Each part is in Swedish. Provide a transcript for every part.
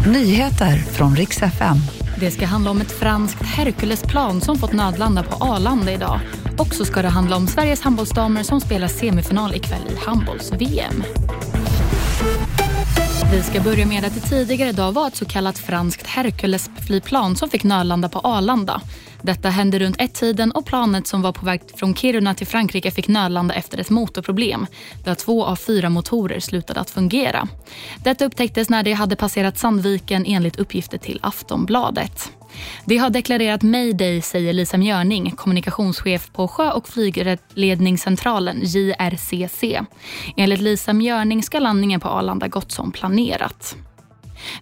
Nyheter från riks FM. Det ska handla om ett franskt Herculesplan som fått nödlanda på Arlanda idag. Och så ska det handla om Sveriges handbollsdamer som spelar semifinal ikväll i handbolls-VM. Vi ska börja med att det tidigare idag var ett så kallat franskt Hercules-flygplan som fick nödlanda på Arlanda. Detta hände runt ett-tiden och planet som var på väg från Kiruna till Frankrike fick nödlanda efter ett motorproblem där två av fyra motorer slutade att fungera. Detta upptäcktes när det hade passerat Sandviken enligt uppgifter till Aftonbladet. Det har deklarerat mayday, säger Lisa Mjörning, kommunikationschef på Sjö och flygledningscentralen JRCC. Enligt Lisa Mjörning ska landningen på Arlanda gått som planerat.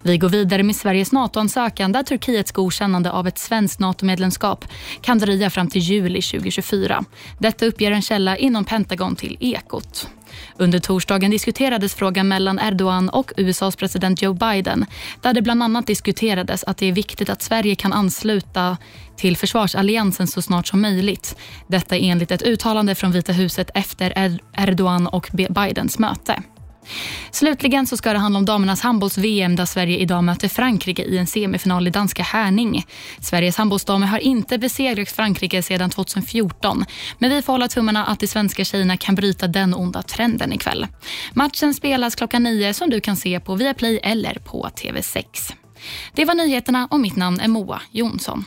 Vi går vidare med Sveriges NATO-ansökan där Turkiets godkännande av ett svenskt NATO-medlemskap kan dröja fram till juli 2024. Detta uppger en källa inom Pentagon till Ekot. Under torsdagen diskuterades frågan mellan Erdogan och USAs president Joe Biden där det bland annat diskuterades att det är viktigt att Sverige kan ansluta till försvarsalliansen så snart som möjligt. Detta enligt ett uttalande från Vita huset efter Erdogan och Bidens möte. Slutligen så ska det handla om damernas handbolls-VM där Sverige idag möter Frankrike i en semifinal i danska Härning. Sveriges handbollsdamer har inte besegrat Frankrike sedan 2014 men vi får hålla tummarna att de svenska tjejerna kan bryta den onda trenden ikväll. Matchen spelas klockan nio som du kan se på Viaplay eller på TV6. Det var nyheterna och mitt namn är Moa Jonsson.